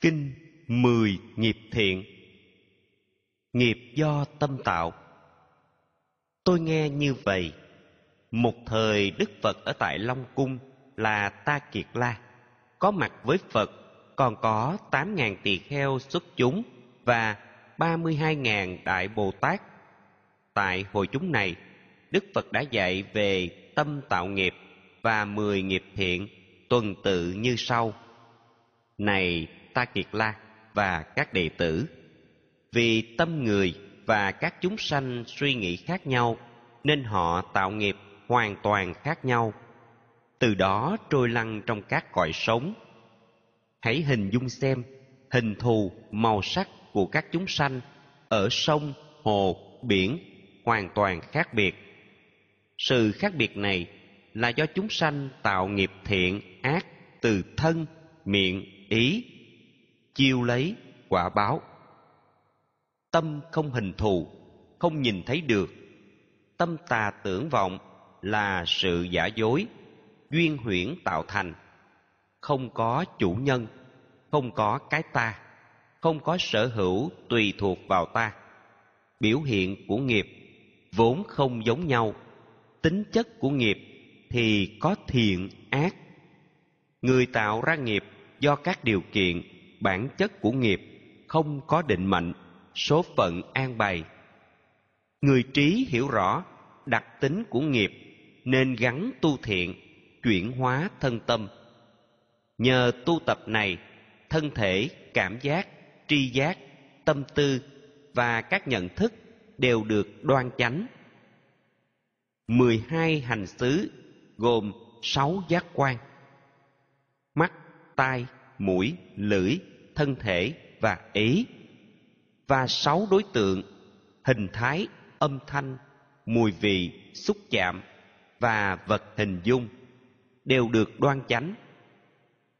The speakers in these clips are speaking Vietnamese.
Kinh mười nghiệp thiện Nghiệp do tâm tạo Tôi nghe như vậy Một thời Đức Phật ở tại Long Cung là Ta Kiệt La Có mặt với Phật còn có tám ngàn tỳ kheo xuất chúng và ba mươi hai ngàn Đại Bồ Tát. Tại hội chúng này, Đức Phật đã dạy về tâm tạo nghiệp và mười nghiệp thiện tuần tự như sau. Này Ta Kiệt La và các đệ tử, vì tâm người và các chúng sanh suy nghĩ khác nhau nên họ tạo nghiệp hoàn toàn khác nhau. Từ đó trôi lăn trong các cõi sống. Hãy hình dung xem hình thù, màu sắc của các chúng sanh ở sông, hồ, biển hoàn toàn khác biệt. Sự khác biệt này là do chúng sanh tạo nghiệp thiện, ác từ thân, miệng, ý, chiêu lấy quả báo. Tâm không hình thù, không nhìn thấy được. Tâm tà tưởng vọng là sự giả dối, duyên huyễn tạo thành. Không có chủ nhân, không có cái ta, không có sở hữu tùy thuộc vào ta. Biểu hiện của nghiệp vốn không giống nhau. Tính chất của nghiệp thì có thiện, ác. Người tạo ra nghiệp do các điều kiện, bản chất của nghiệp không có định mệnh, số phận an bày. Người trí hiểu rõ đặc tính của nghiệp nên gắn tu thiện, chuyển hóa thân tâm. Nhờ tu tập này, thân thể, cảm giác, tri giác, tâm tư và các nhận thức đều được đoan chánh. mười hai hành xứ gồm sáu giác quan. Mắt, tai, mũi, lưỡi, thân thể và ý. Và sáu đối tượng hình thái, âm thanh, mùi vị, xúc chạm và vật hình dung đều được đoan chánh.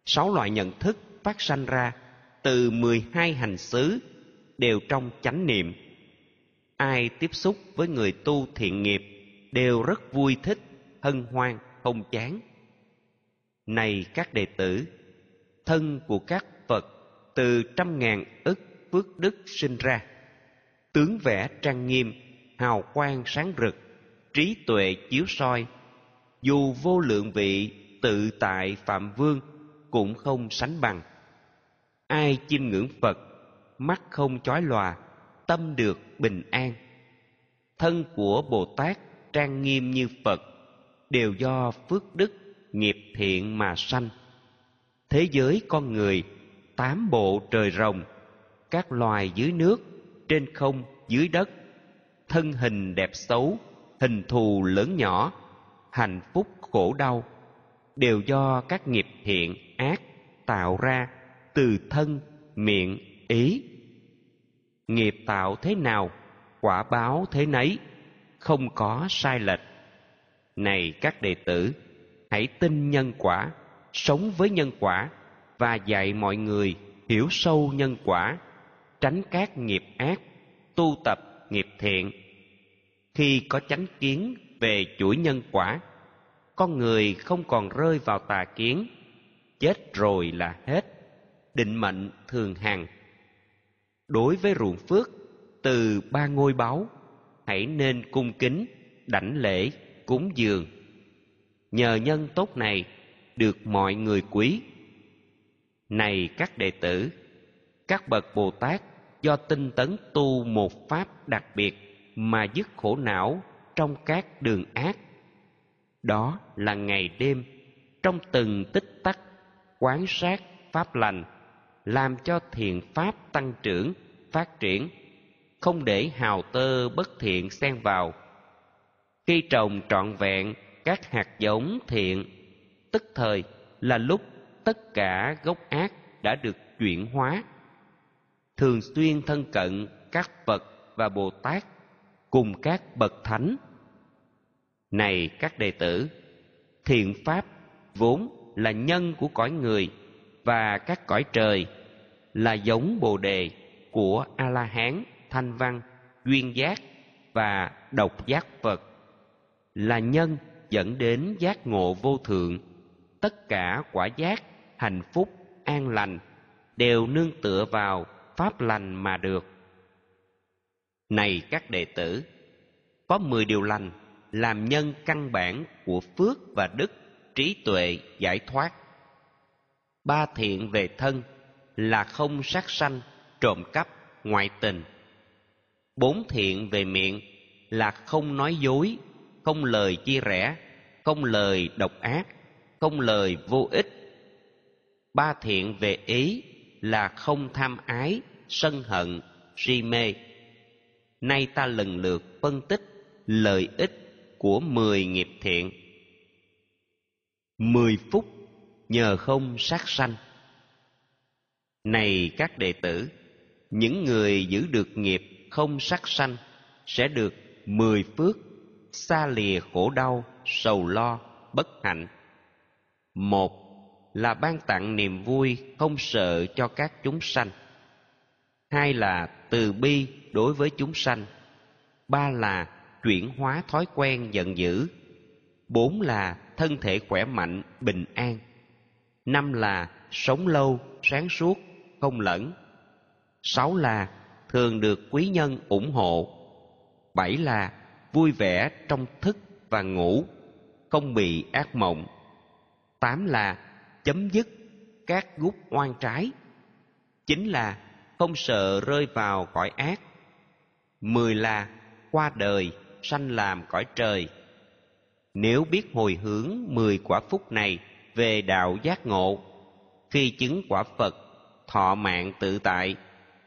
Sáu loại nhận thức phát sanh ra từ mười hai hành xứ đều trong chánh niệm. Ai tiếp xúc với người tu thiện nghiệp đều rất vui thích, hân hoan, không chán. Này các đệ tử, thân của các Phật từ trăm ngàn ức phước đức sinh ra. Tướng vẽ trang nghiêm, hào quang sáng rực, trí tuệ chiếu soi. Dù vô lượng vị tự tại Phạm Vương cũng không sánh bằng. Ai chiêm ngưỡng Phật, mắt không chói lòa, tâm được bình an. Thân của Bồ Tát trang nghiêm như Phật, đều do phước đức, nghiệp thiện mà sanh. Thế giới con người, tám bộ trời rồng, các loài dưới nước, trên không, dưới đất, thân hình đẹp xấu, hình thù lớn nhỏ, hạnh phúc khổ đau, đều do các nghiệp thiện ác tạo ra từ thân miệng ý. Nghiệp tạo thế nào quả báo thế nấy không có sai lệch. Này các đệ tử hãy tin nhân quả sống với nhân quả và dạy mọi người hiểu sâu nhân quả, tránh các nghiệp ác, tu tập nghiệp thiện. Khi có chánh kiến về chuỗi nhân quả, con người không còn rơi vào tà kiến, chết rồi là hết, định mệnh thường hằng. Đối với ruộng phước, từ ba ngôi báu, hãy nên cung kính, đảnh lễ, cúng dường. Nhờ nhân tốt này được mọi người quý. Này các đệ tử, các bậc bồ tát do tinh tấn tu một pháp đặc biệt mà dứt khổ não trong các đường ác. Đó là ngày đêm, trong từng tích tắc, quán sát pháp lành, làm cho thiện pháp tăng trưởng, phát triển, không để hào tơ bất thiện xen vào. Khi trồng trọn vẹn các hạt giống thiện tức thời là lúc tất cả gốc ác đã được chuyển hóa. Thường xuyên thân cận các phật và bồ tát cùng các bậc thánh. Này các đệ tử, thiện pháp vốn là nhân của cõi người và các cõi trời là giống bồ đề của a la hán thanh văn, duyên giác và độc giác phật. Là nhân dẫn đến giác ngộ vô thượng tất cả quả giác, hạnh phúc, an lành đều nương tựa vào pháp lành mà được. Này các đệ tử, có mười điều lành làm nhân căn bản của phước và đức, trí tuệ, giải thoát. Ba thiện về thân là không sát sanh, trộm cắp, ngoại tình. Bốn thiện về miệng là không nói dối, không lời chia rẽ, không lời độc ác không lời vô ích. Ba thiện về ý là không tham ái, sân hận, si mê. Nay ta lần lượt phân tích lợi ích của mười nghiệp thiện. Mười phút nhờ không sát sanh. Này các đệ tử, những người giữ được nghiệp không sát sanh sẽ được mười phước, xa lìa khổ đau, sầu lo, bất hạnh một là ban tặng niềm vui không sợ cho các chúng sanh. Hai là từ bi đối với chúng sanh. Ba là chuyển hóa thói quen giận dữ. Bốn là thân thể khỏe mạnh, bình an. Năm là sống lâu, sáng suốt, không lẫn. Sáu là thường được quý nhân ủng hộ. Bảy là vui vẻ trong thức và ngủ, không bị ác mộng tám là chấm dứt các gút oan trái. Chính là không sợ rơi vào cõi ác. Mười là qua đời sanh làm cõi trời. Nếu biết hồi hướng mười quả phúc này về đạo giác ngộ, khi chứng quả phật, thọ mạng tự tại,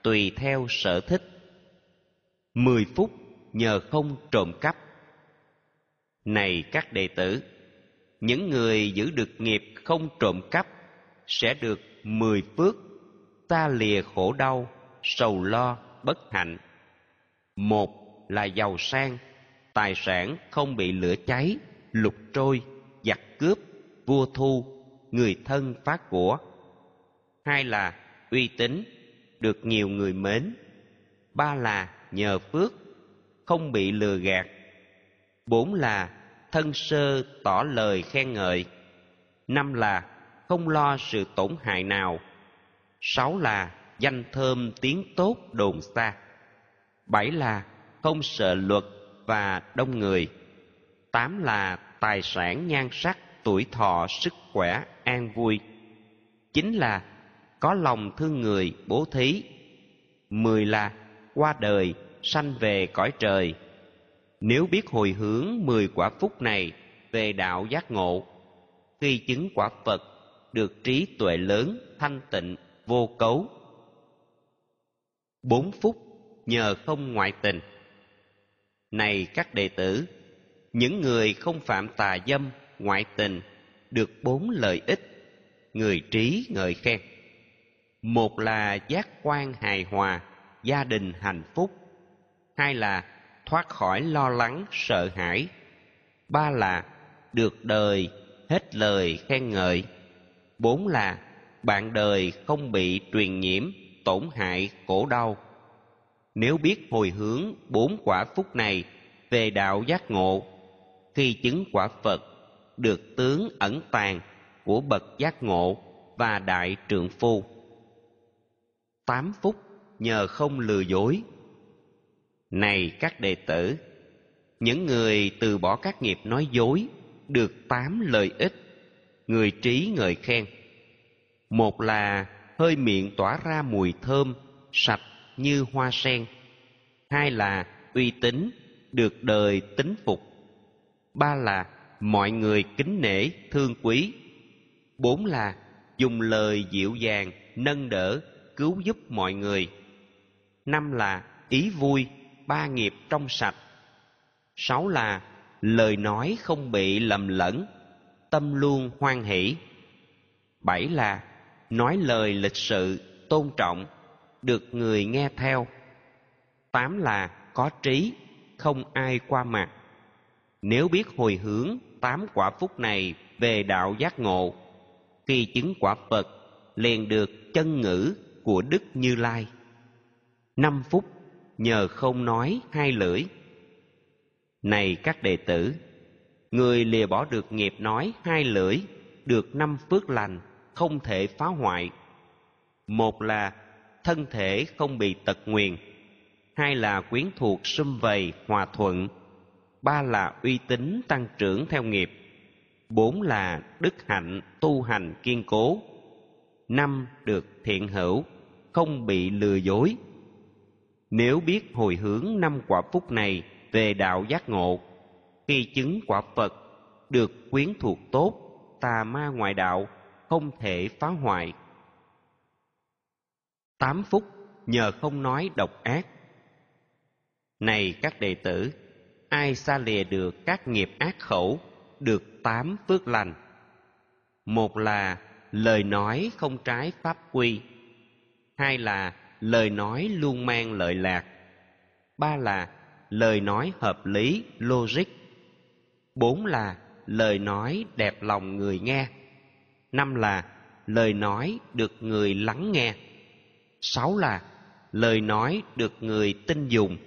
tùy theo sở thích. Mười phút nhờ không trộm cắp. Này các đệ tử những người giữ được nghiệp không trộm cắp sẽ được mười phước ta lìa khổ đau, sầu lo, bất hạnh. Một là giàu sang, tài sản không bị lửa cháy, lục trôi, giặc cướp, vua thu, người thân phá của. Hai là uy tín, được nhiều người mến. Ba là nhờ phước, không bị lừa gạt. Bốn là thân sơ tỏ lời khen ngợi. Năm là, không lo sự tổn hại nào. Sáu là, danh thơm tiếng tốt đồn xa. Bảy là, không sợ luật và đông người. Tám là, tài sản nhan sắc, tuổi thọ, sức khỏe, an vui. Chín là, có lòng thương người bố thí. Mười là, qua đời, sanh về cõi trời nếu biết hồi hướng mười quả phúc này về đạo giác ngộ, khi chứng quả phật được trí tuệ lớn, thanh tịnh, vô cấu. Bốn phúc nhờ không ngoại tình. Này các đệ tử, những người không phạm tà dâm, ngoại tình được bốn lợi ích, người trí ngợi khen. Một là giác quan hài hòa, gia đình hạnh phúc. Hai là thoát khỏi lo lắng, sợ hãi. Ba là được đời hết lời khen ngợi. Bốn là bạn đời không bị truyền nhiễm, tổn hại khổ đau. Nếu biết hồi hướng bốn quả phúc này về đạo giác ngộ, khi chứng quả phật được tướng ẩn tàng của bậc giác ngộ và đại trượng phu. Tám phúc nhờ không lừa dối này các đệ tử, những người từ bỏ các nghiệp nói dối, được tám lợi ích, người trí ngợi khen. Một là hơi miệng tỏa ra mùi thơm, sạch như hoa sen. Hai là uy tín, được đời tính phục. Ba là mọi người kính nể, thương quý. Bốn là dùng lời dịu dàng, nâng đỡ, cứu giúp mọi người. Năm là ý vui ba nghiệp trong sạch. Sáu là lời nói không bị lầm lẫn, tâm luôn hoan hỷ. Bảy là nói lời lịch sự, tôn trọng, được người nghe theo. Tám là có trí, không ai qua mặt. Nếu biết hồi hướng tám quả phúc này về đạo giác ngộ, khi chứng quả phật, liền được chân ngữ của đức như lai. Năm phút nhờ không nói hai lưỡi. Này các đệ tử, người lìa bỏ được nghiệp nói hai lưỡi, được năm phước lành, không thể phá hoại. Một là thân thể không bị tật nguyền, hai là quyến thuộc sum vầy hòa thuận, ba là uy tín tăng trưởng theo nghiệp, bốn là đức hạnh tu hành kiên cố, năm được thiện hữu, không bị lừa dối nếu biết hồi hướng năm quả phúc này về đạo giác ngộ, khi chứng quả phật được quyến thuộc tốt, tà ma ngoại đạo không thể phá hoại. Tám phúc nhờ không nói độc ác. Này các đệ tử, ai xa lìa được các nghiệp ác khẩu, được tám phước lành? Một là lời nói không trái pháp quy, hai là lời nói luôn mang lợi lạc. Ba là, lời nói hợp lý, logic. Bốn là, lời nói đẹp lòng người nghe. Năm là, lời nói được người lắng nghe. Sáu là, lời nói được người tin dùng.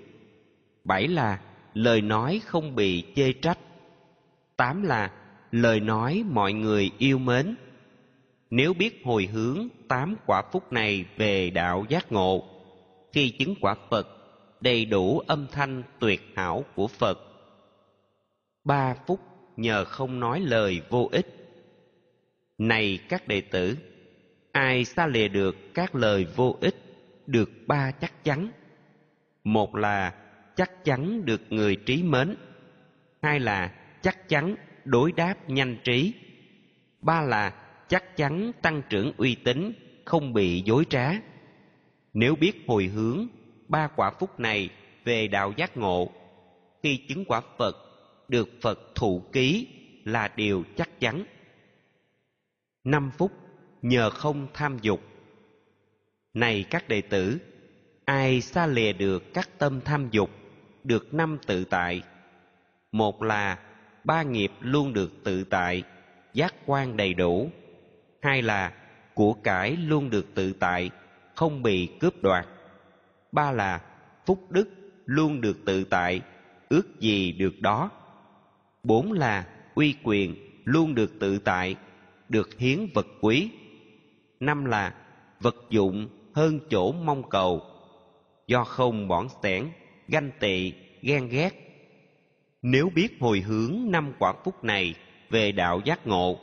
Bảy là, lời nói không bị chê trách. Tám là, lời nói mọi người yêu mến nếu biết hồi hướng tám quả phúc này về đạo giác ngộ, khi chứng quả phật, đầy đủ âm thanh tuyệt hảo của phật. Ba phúc nhờ không nói lời vô ích. Này các đệ tử, ai xa lìa được các lời vô ích được ba chắc chắn. Một là chắc chắn được người trí mến, hai là chắc chắn đối đáp nhanh trí, ba là chắc chắn tăng trưởng uy tín, không bị dối trá. Nếu biết hồi hướng ba quả phúc này về đạo giác ngộ, khi chứng quả phật, được phật thụ ký là điều chắc chắn. Năm phút, nhờ không tham dục. Này các đệ tử, ai xa lìa được các tâm tham dục, được năm tự tại? Một là, ba nghiệp luôn được tự tại, giác quan đầy đủ hai là của cải luôn được tự tại, không bị cướp đoạt. Ba là phúc đức luôn được tự tại, ước gì được đó. Bốn là uy quyền luôn được tự tại, được hiến vật quý. Năm là vật dụng hơn chỗ mong cầu, do không bỏn sẻn ganh tị, ghen ghét. Nếu biết hồi hướng năm quả phúc này về đạo giác ngộ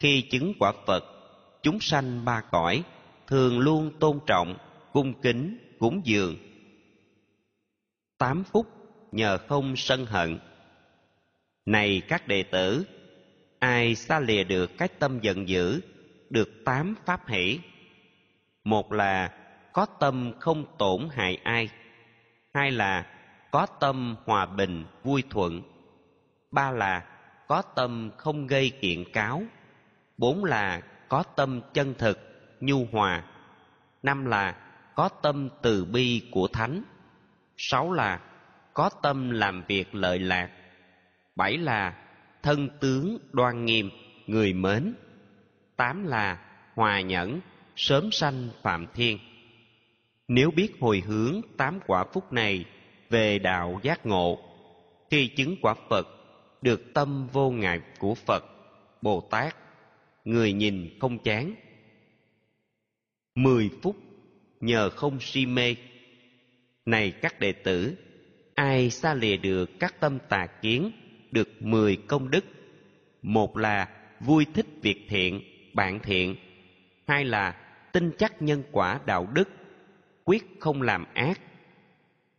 khi chứng quả phật, chúng sanh ba cõi thường luôn tôn trọng, cung kính, cúng dường. Tám phúc nhờ không sân hận. Này các đệ tử, ai xa lìa được cái tâm giận dữ, được tám pháp hỷ? Một là có tâm không tổn hại ai. Hai là có tâm hòa bình, vui thuận. Ba là có tâm không gây kiện cáo bốn là có tâm chân thực, nhu hòa. Năm là có tâm từ bi của thánh. Sáu là có tâm làm việc lợi lạc. Bảy là thân tướng đoan nghiêm, người mến. Tám là hòa nhẫn, sớm sanh phạm thiên. Nếu biết hồi hướng tám quả phúc này về đạo giác ngộ, khi chứng quả phật, được tâm vô ngại của phật, bồ tát người nhìn không chán. Mười phút nhờ không si mê. Này các đệ tử, ai xa lìa được các tâm tà kiến, được mười công đức? Một là vui thích việc thiện bạn thiện. Hai là tin chắc nhân quả đạo đức, quyết không làm ác.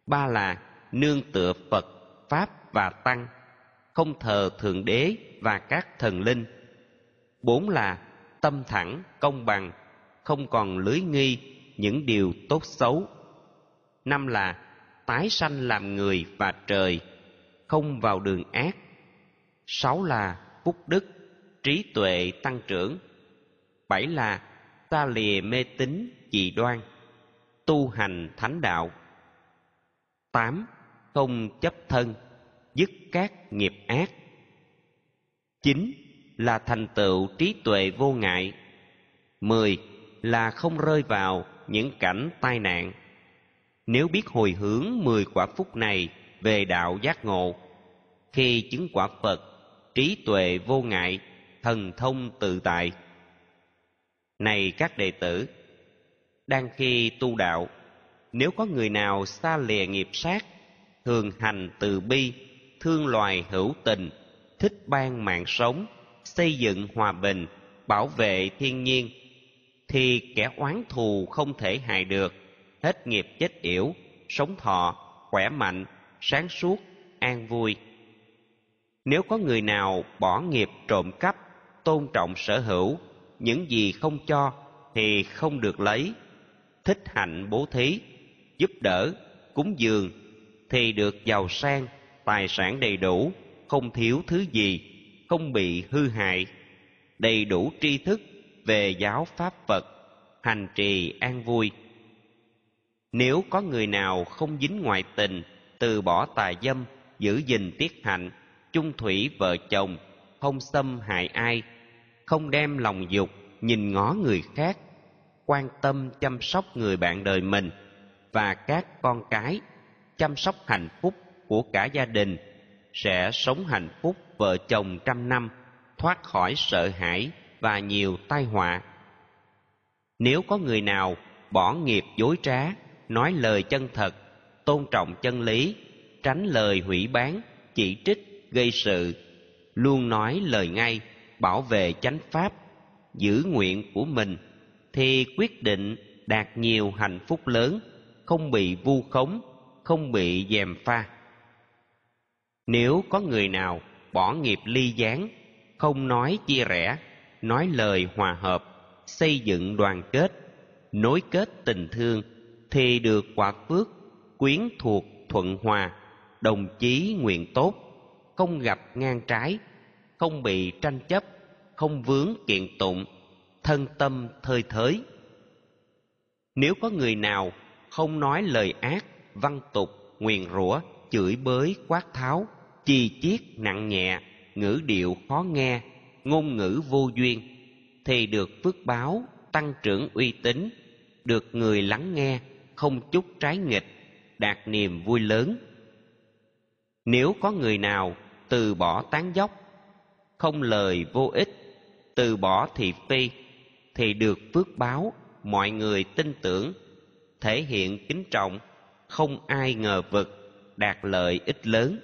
Ba là nương tựa phật, pháp và tăng, không thờ thượng đế và các thần linh bốn là tâm thẳng, công bằng, không còn lưới nghi, những điều tốt xấu. Năm là tái sanh làm người và trời, không vào đường ác. Sáu là phúc đức, trí tuệ tăng trưởng. Bảy là ta lìa mê tín, dị đoan, tu hành thánh đạo. Tám, không chấp thân, dứt các nghiệp ác. Chín là thành tựu trí tuệ vô ngại. Mười là không rơi vào những cảnh tai nạn. Nếu biết hồi hướng mười quả phúc này về đạo giác ngộ, khi chứng quả phật, trí tuệ vô ngại, thần thông tự tại. Này các đệ tử, đang khi tu đạo, nếu có người nào xa lìa nghiệp sát, thường hành từ bi, thương loài hữu tình, thích ban mạng sống xây dựng hòa bình, bảo vệ thiên nhiên, thì kẻ oán thù không thể hại được. Hết nghiệp chết yểu, sống thọ, khỏe mạnh, sáng suốt, an vui. Nếu có người nào bỏ nghiệp trộm cắp, tôn trọng sở hữu, những gì không cho thì không được lấy. Thích hạnh bố thí, giúp đỡ, cúng dường thì được giàu sang, tài sản đầy đủ, không thiếu thứ gì không bị hư hại, đầy đủ tri thức về giáo pháp phật, hành trì an vui. Nếu có người nào không dính ngoại tình, từ bỏ tà dâm, giữ gìn tiết hạnh, chung thủy vợ chồng, không xâm hại ai, không đem lòng dục, nhìn ngó người khác, quan tâm chăm sóc người bạn đời mình và các con cái, chăm sóc hạnh phúc của cả gia đình sẽ sống hạnh phúc vợ chồng trăm năm, thoát khỏi sợ hãi và nhiều tai họa. Nếu có người nào bỏ nghiệp dối trá, nói lời chân thật, tôn trọng chân lý, tránh lời hủy bán, chỉ trích, gây sự, luôn nói lời ngay, bảo vệ chánh pháp, giữ nguyện của mình, thì quyết định đạt nhiều hạnh phúc lớn, không bị vu khống, không bị dèm pha. Nếu có người nào bỏ nghiệp ly gián, không nói chia rẽ, nói lời hòa hợp, xây dựng đoàn kết, nối kết tình thương thì được quả phước, quyến thuộc thuận hòa, đồng chí nguyện tốt, không gặp ngang trái, không bị tranh chấp, không vướng kiện tụng, thân tâm thơi thới. Nếu có người nào không nói lời ác, văn tục, nguyền rủa, chửi bới, quát tháo chi chiết nặng nhẹ, ngữ điệu khó nghe, ngôn ngữ vô duyên, thì được phước báo, tăng trưởng uy tín, được người lắng nghe, không chút trái nghịch, đạt niềm vui lớn. Nếu có người nào từ bỏ tán dốc, không lời vô ích, từ bỏ thị phi, thì được phước báo, mọi người tin tưởng, thể hiện kính trọng, không ai ngờ vực, đạt lợi ích lớn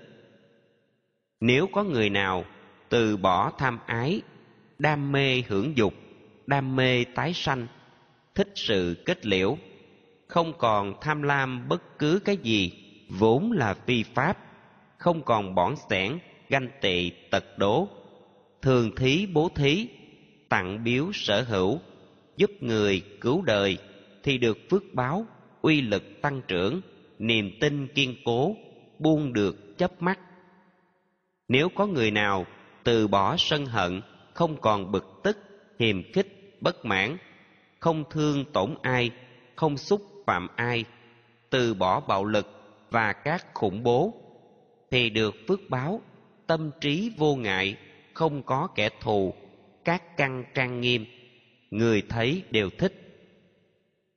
nếu có người nào từ bỏ tham ái, đam mê hưởng dục, đam mê tái sanh, thích sự kết liễu, không còn tham lam bất cứ cái gì, vốn là phi pháp, không còn bỏn sẻn ganh tị, tật đố, thường thí, bố thí, tặng biếu sở hữu, giúp người cứu đời, thì được phước báo, uy lực tăng trưởng, niềm tin kiên cố, buông được chấp mắt nếu có người nào từ bỏ sân hận, không còn bực tức, hiềm khích, bất mãn, không thương tổn ai, không xúc phạm ai, từ bỏ bạo lực và các khủng bố, thì được phước báo, tâm trí vô ngại, không có kẻ thù, các căn trang nghiêm, người thấy đều thích.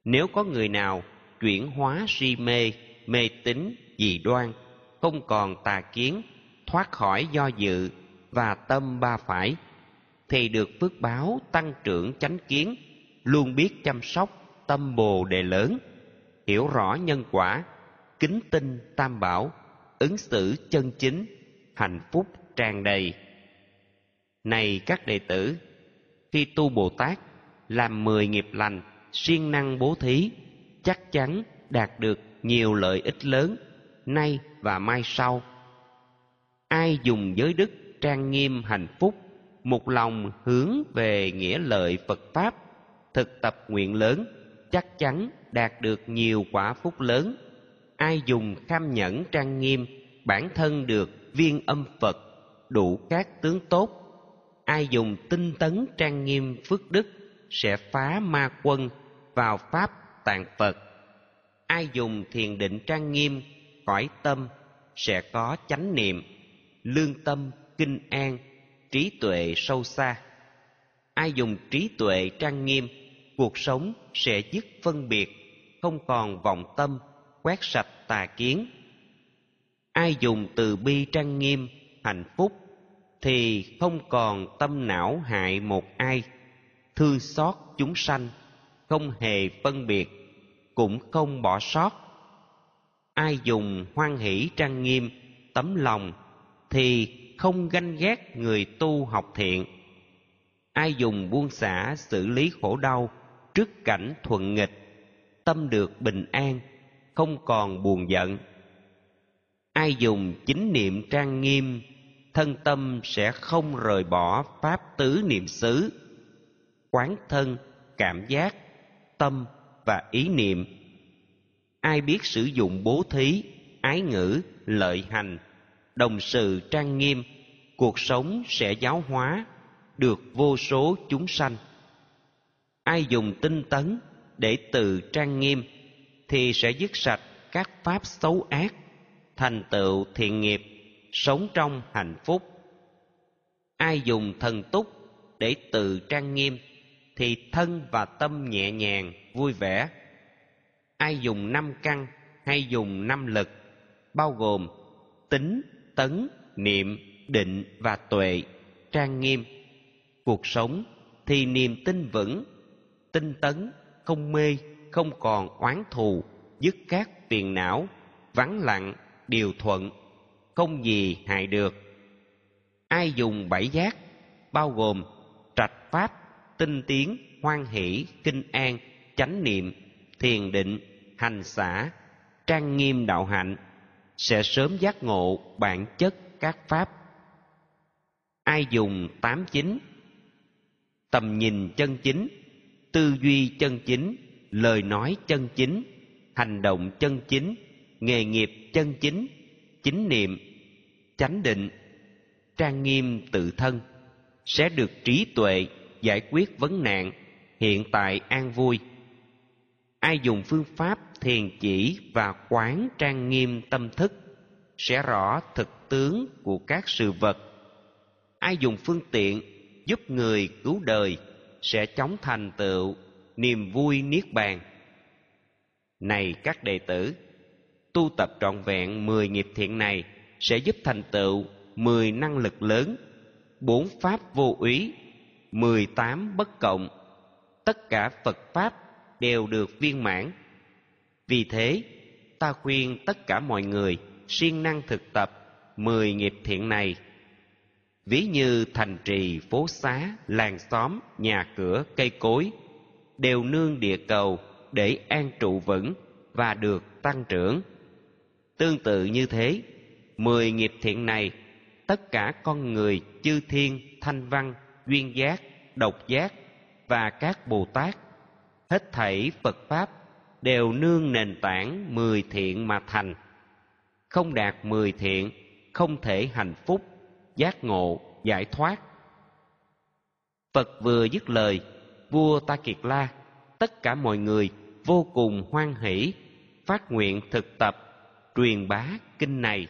Nếu có người nào chuyển hóa si mê mê tín, dị đoan, không còn tà kiến thoát khỏi do dự và tâm ba phải, thì được phước báo tăng trưởng chánh kiến, luôn biết chăm sóc tâm bồ đề lớn, hiểu rõ nhân quả, kính tinh tam bảo, ứng xử chân chính, hạnh phúc tràn đầy. Này các đệ tử, khi tu bồ tát làm mười nghiệp lành siêng năng bố thí, chắc chắn đạt được nhiều lợi ích lớn nay và mai sau ai dùng giới đức trang nghiêm hạnh phúc, một lòng hướng về nghĩa lợi phật pháp, thực tập nguyện lớn, chắc chắn đạt được nhiều quả phúc lớn. Ai dùng kham nhẫn trang nghiêm, bản thân được viên âm phật, đủ các tướng tốt. Ai dùng tinh tấn trang nghiêm phước đức sẽ phá ma quân vào pháp tạng phật. Ai dùng thiền định trang nghiêm cõi tâm sẽ có chánh niệm lương tâm, kinh an, trí tuệ sâu xa. Ai dùng trí tuệ trang nghiêm, cuộc sống sẽ dứt phân biệt, không còn vọng tâm, quét sạch tà kiến. Ai dùng từ bi trang nghiêm, hạnh phúc, thì không còn tâm não hại một ai. Thương xót chúng sanh, không hề phân biệt, cũng không bỏ sót. Ai dùng hoan hỷ trang nghiêm, tấm lòng thì không ganh ghét người tu học thiện. Ai dùng buông xả xử lý khổ đau trước cảnh thuận nghịch, tâm được bình an, không còn buồn giận. Ai dùng chính niệm trang nghiêm, thân tâm sẽ không rời bỏ pháp tứ niệm xứ. Quán thân, cảm giác, tâm và ý niệm. Ai biết sử dụng bố thí, ái ngữ, lợi hành đồng sự trang nghiêm, cuộc sống sẽ giáo hóa, được vô số chúng sanh. Ai dùng tinh tấn để tự trang nghiêm thì sẽ dứt sạch các pháp xấu ác, thành tựu thiện nghiệp, sống trong hạnh phúc. Ai dùng thần túc để tự trang nghiêm thì thân và tâm nhẹ nhàng, vui vẻ. Ai dùng năm căn hay dùng năm lực, bao gồm tính tấn, niệm, định và tuệ, trang nghiêm. Cuộc sống thì niềm tin vững, tinh tấn, không mê, không còn oán thù, dứt các phiền não, vắng lặng, điều thuận, không gì hại được. Ai dùng bảy giác, bao gồm trạch pháp, tinh tiến, hoan hỷ, kinh an, chánh niệm, thiền định, hành xả, trang nghiêm đạo hạnh sẽ sớm giác ngộ bản chất các pháp. Ai dùng tám chính? Tầm nhìn chân chính, tư duy chân chính, lời nói chân chính, hành động chân chính, nghề nghiệp chân chính chính niệm, chánh định, trang nghiêm tự thân sẽ được trí tuệ giải quyết vấn nạn hiện tại an vui. Ai dùng phương pháp thiền chỉ và quán trang nghiêm tâm thức sẽ rõ thực tướng của các sự vật. Ai dùng phương tiện giúp người cứu đời sẽ chóng thành tựu niềm vui niết bàn. Này các đệ tử, tu tập trọn vẹn mười nghiệp thiện này sẽ giúp thành tựu mười năng lực lớn, bốn pháp vô úy, mười tám bất cộng. Tất cả phật pháp đều được viên mãn vì thế, ta khuyên tất cả mọi người siêng năng thực tập mười nghiệp thiện này. Ví như thành trì phố xá, làng xóm, nhà cửa, cây cối, đều nương địa cầu để an trụ vững và được tăng trưởng. Tương tự như thế, mười nghiệp thiện này, tất cả con người chư thiên, thanh văn, duyên giác, độc giác và các bồ tát, hết thảy phật pháp đều nương nền tảng mười thiện mà thành. Không đạt mười thiện, không thể hạnh phúc, giác ngộ, giải thoát. Phật vừa dứt lời, vua ta kiệt la, tất cả mọi người vô cùng hoan hỷ, phát nguyện thực tập, truyền bá kinh này.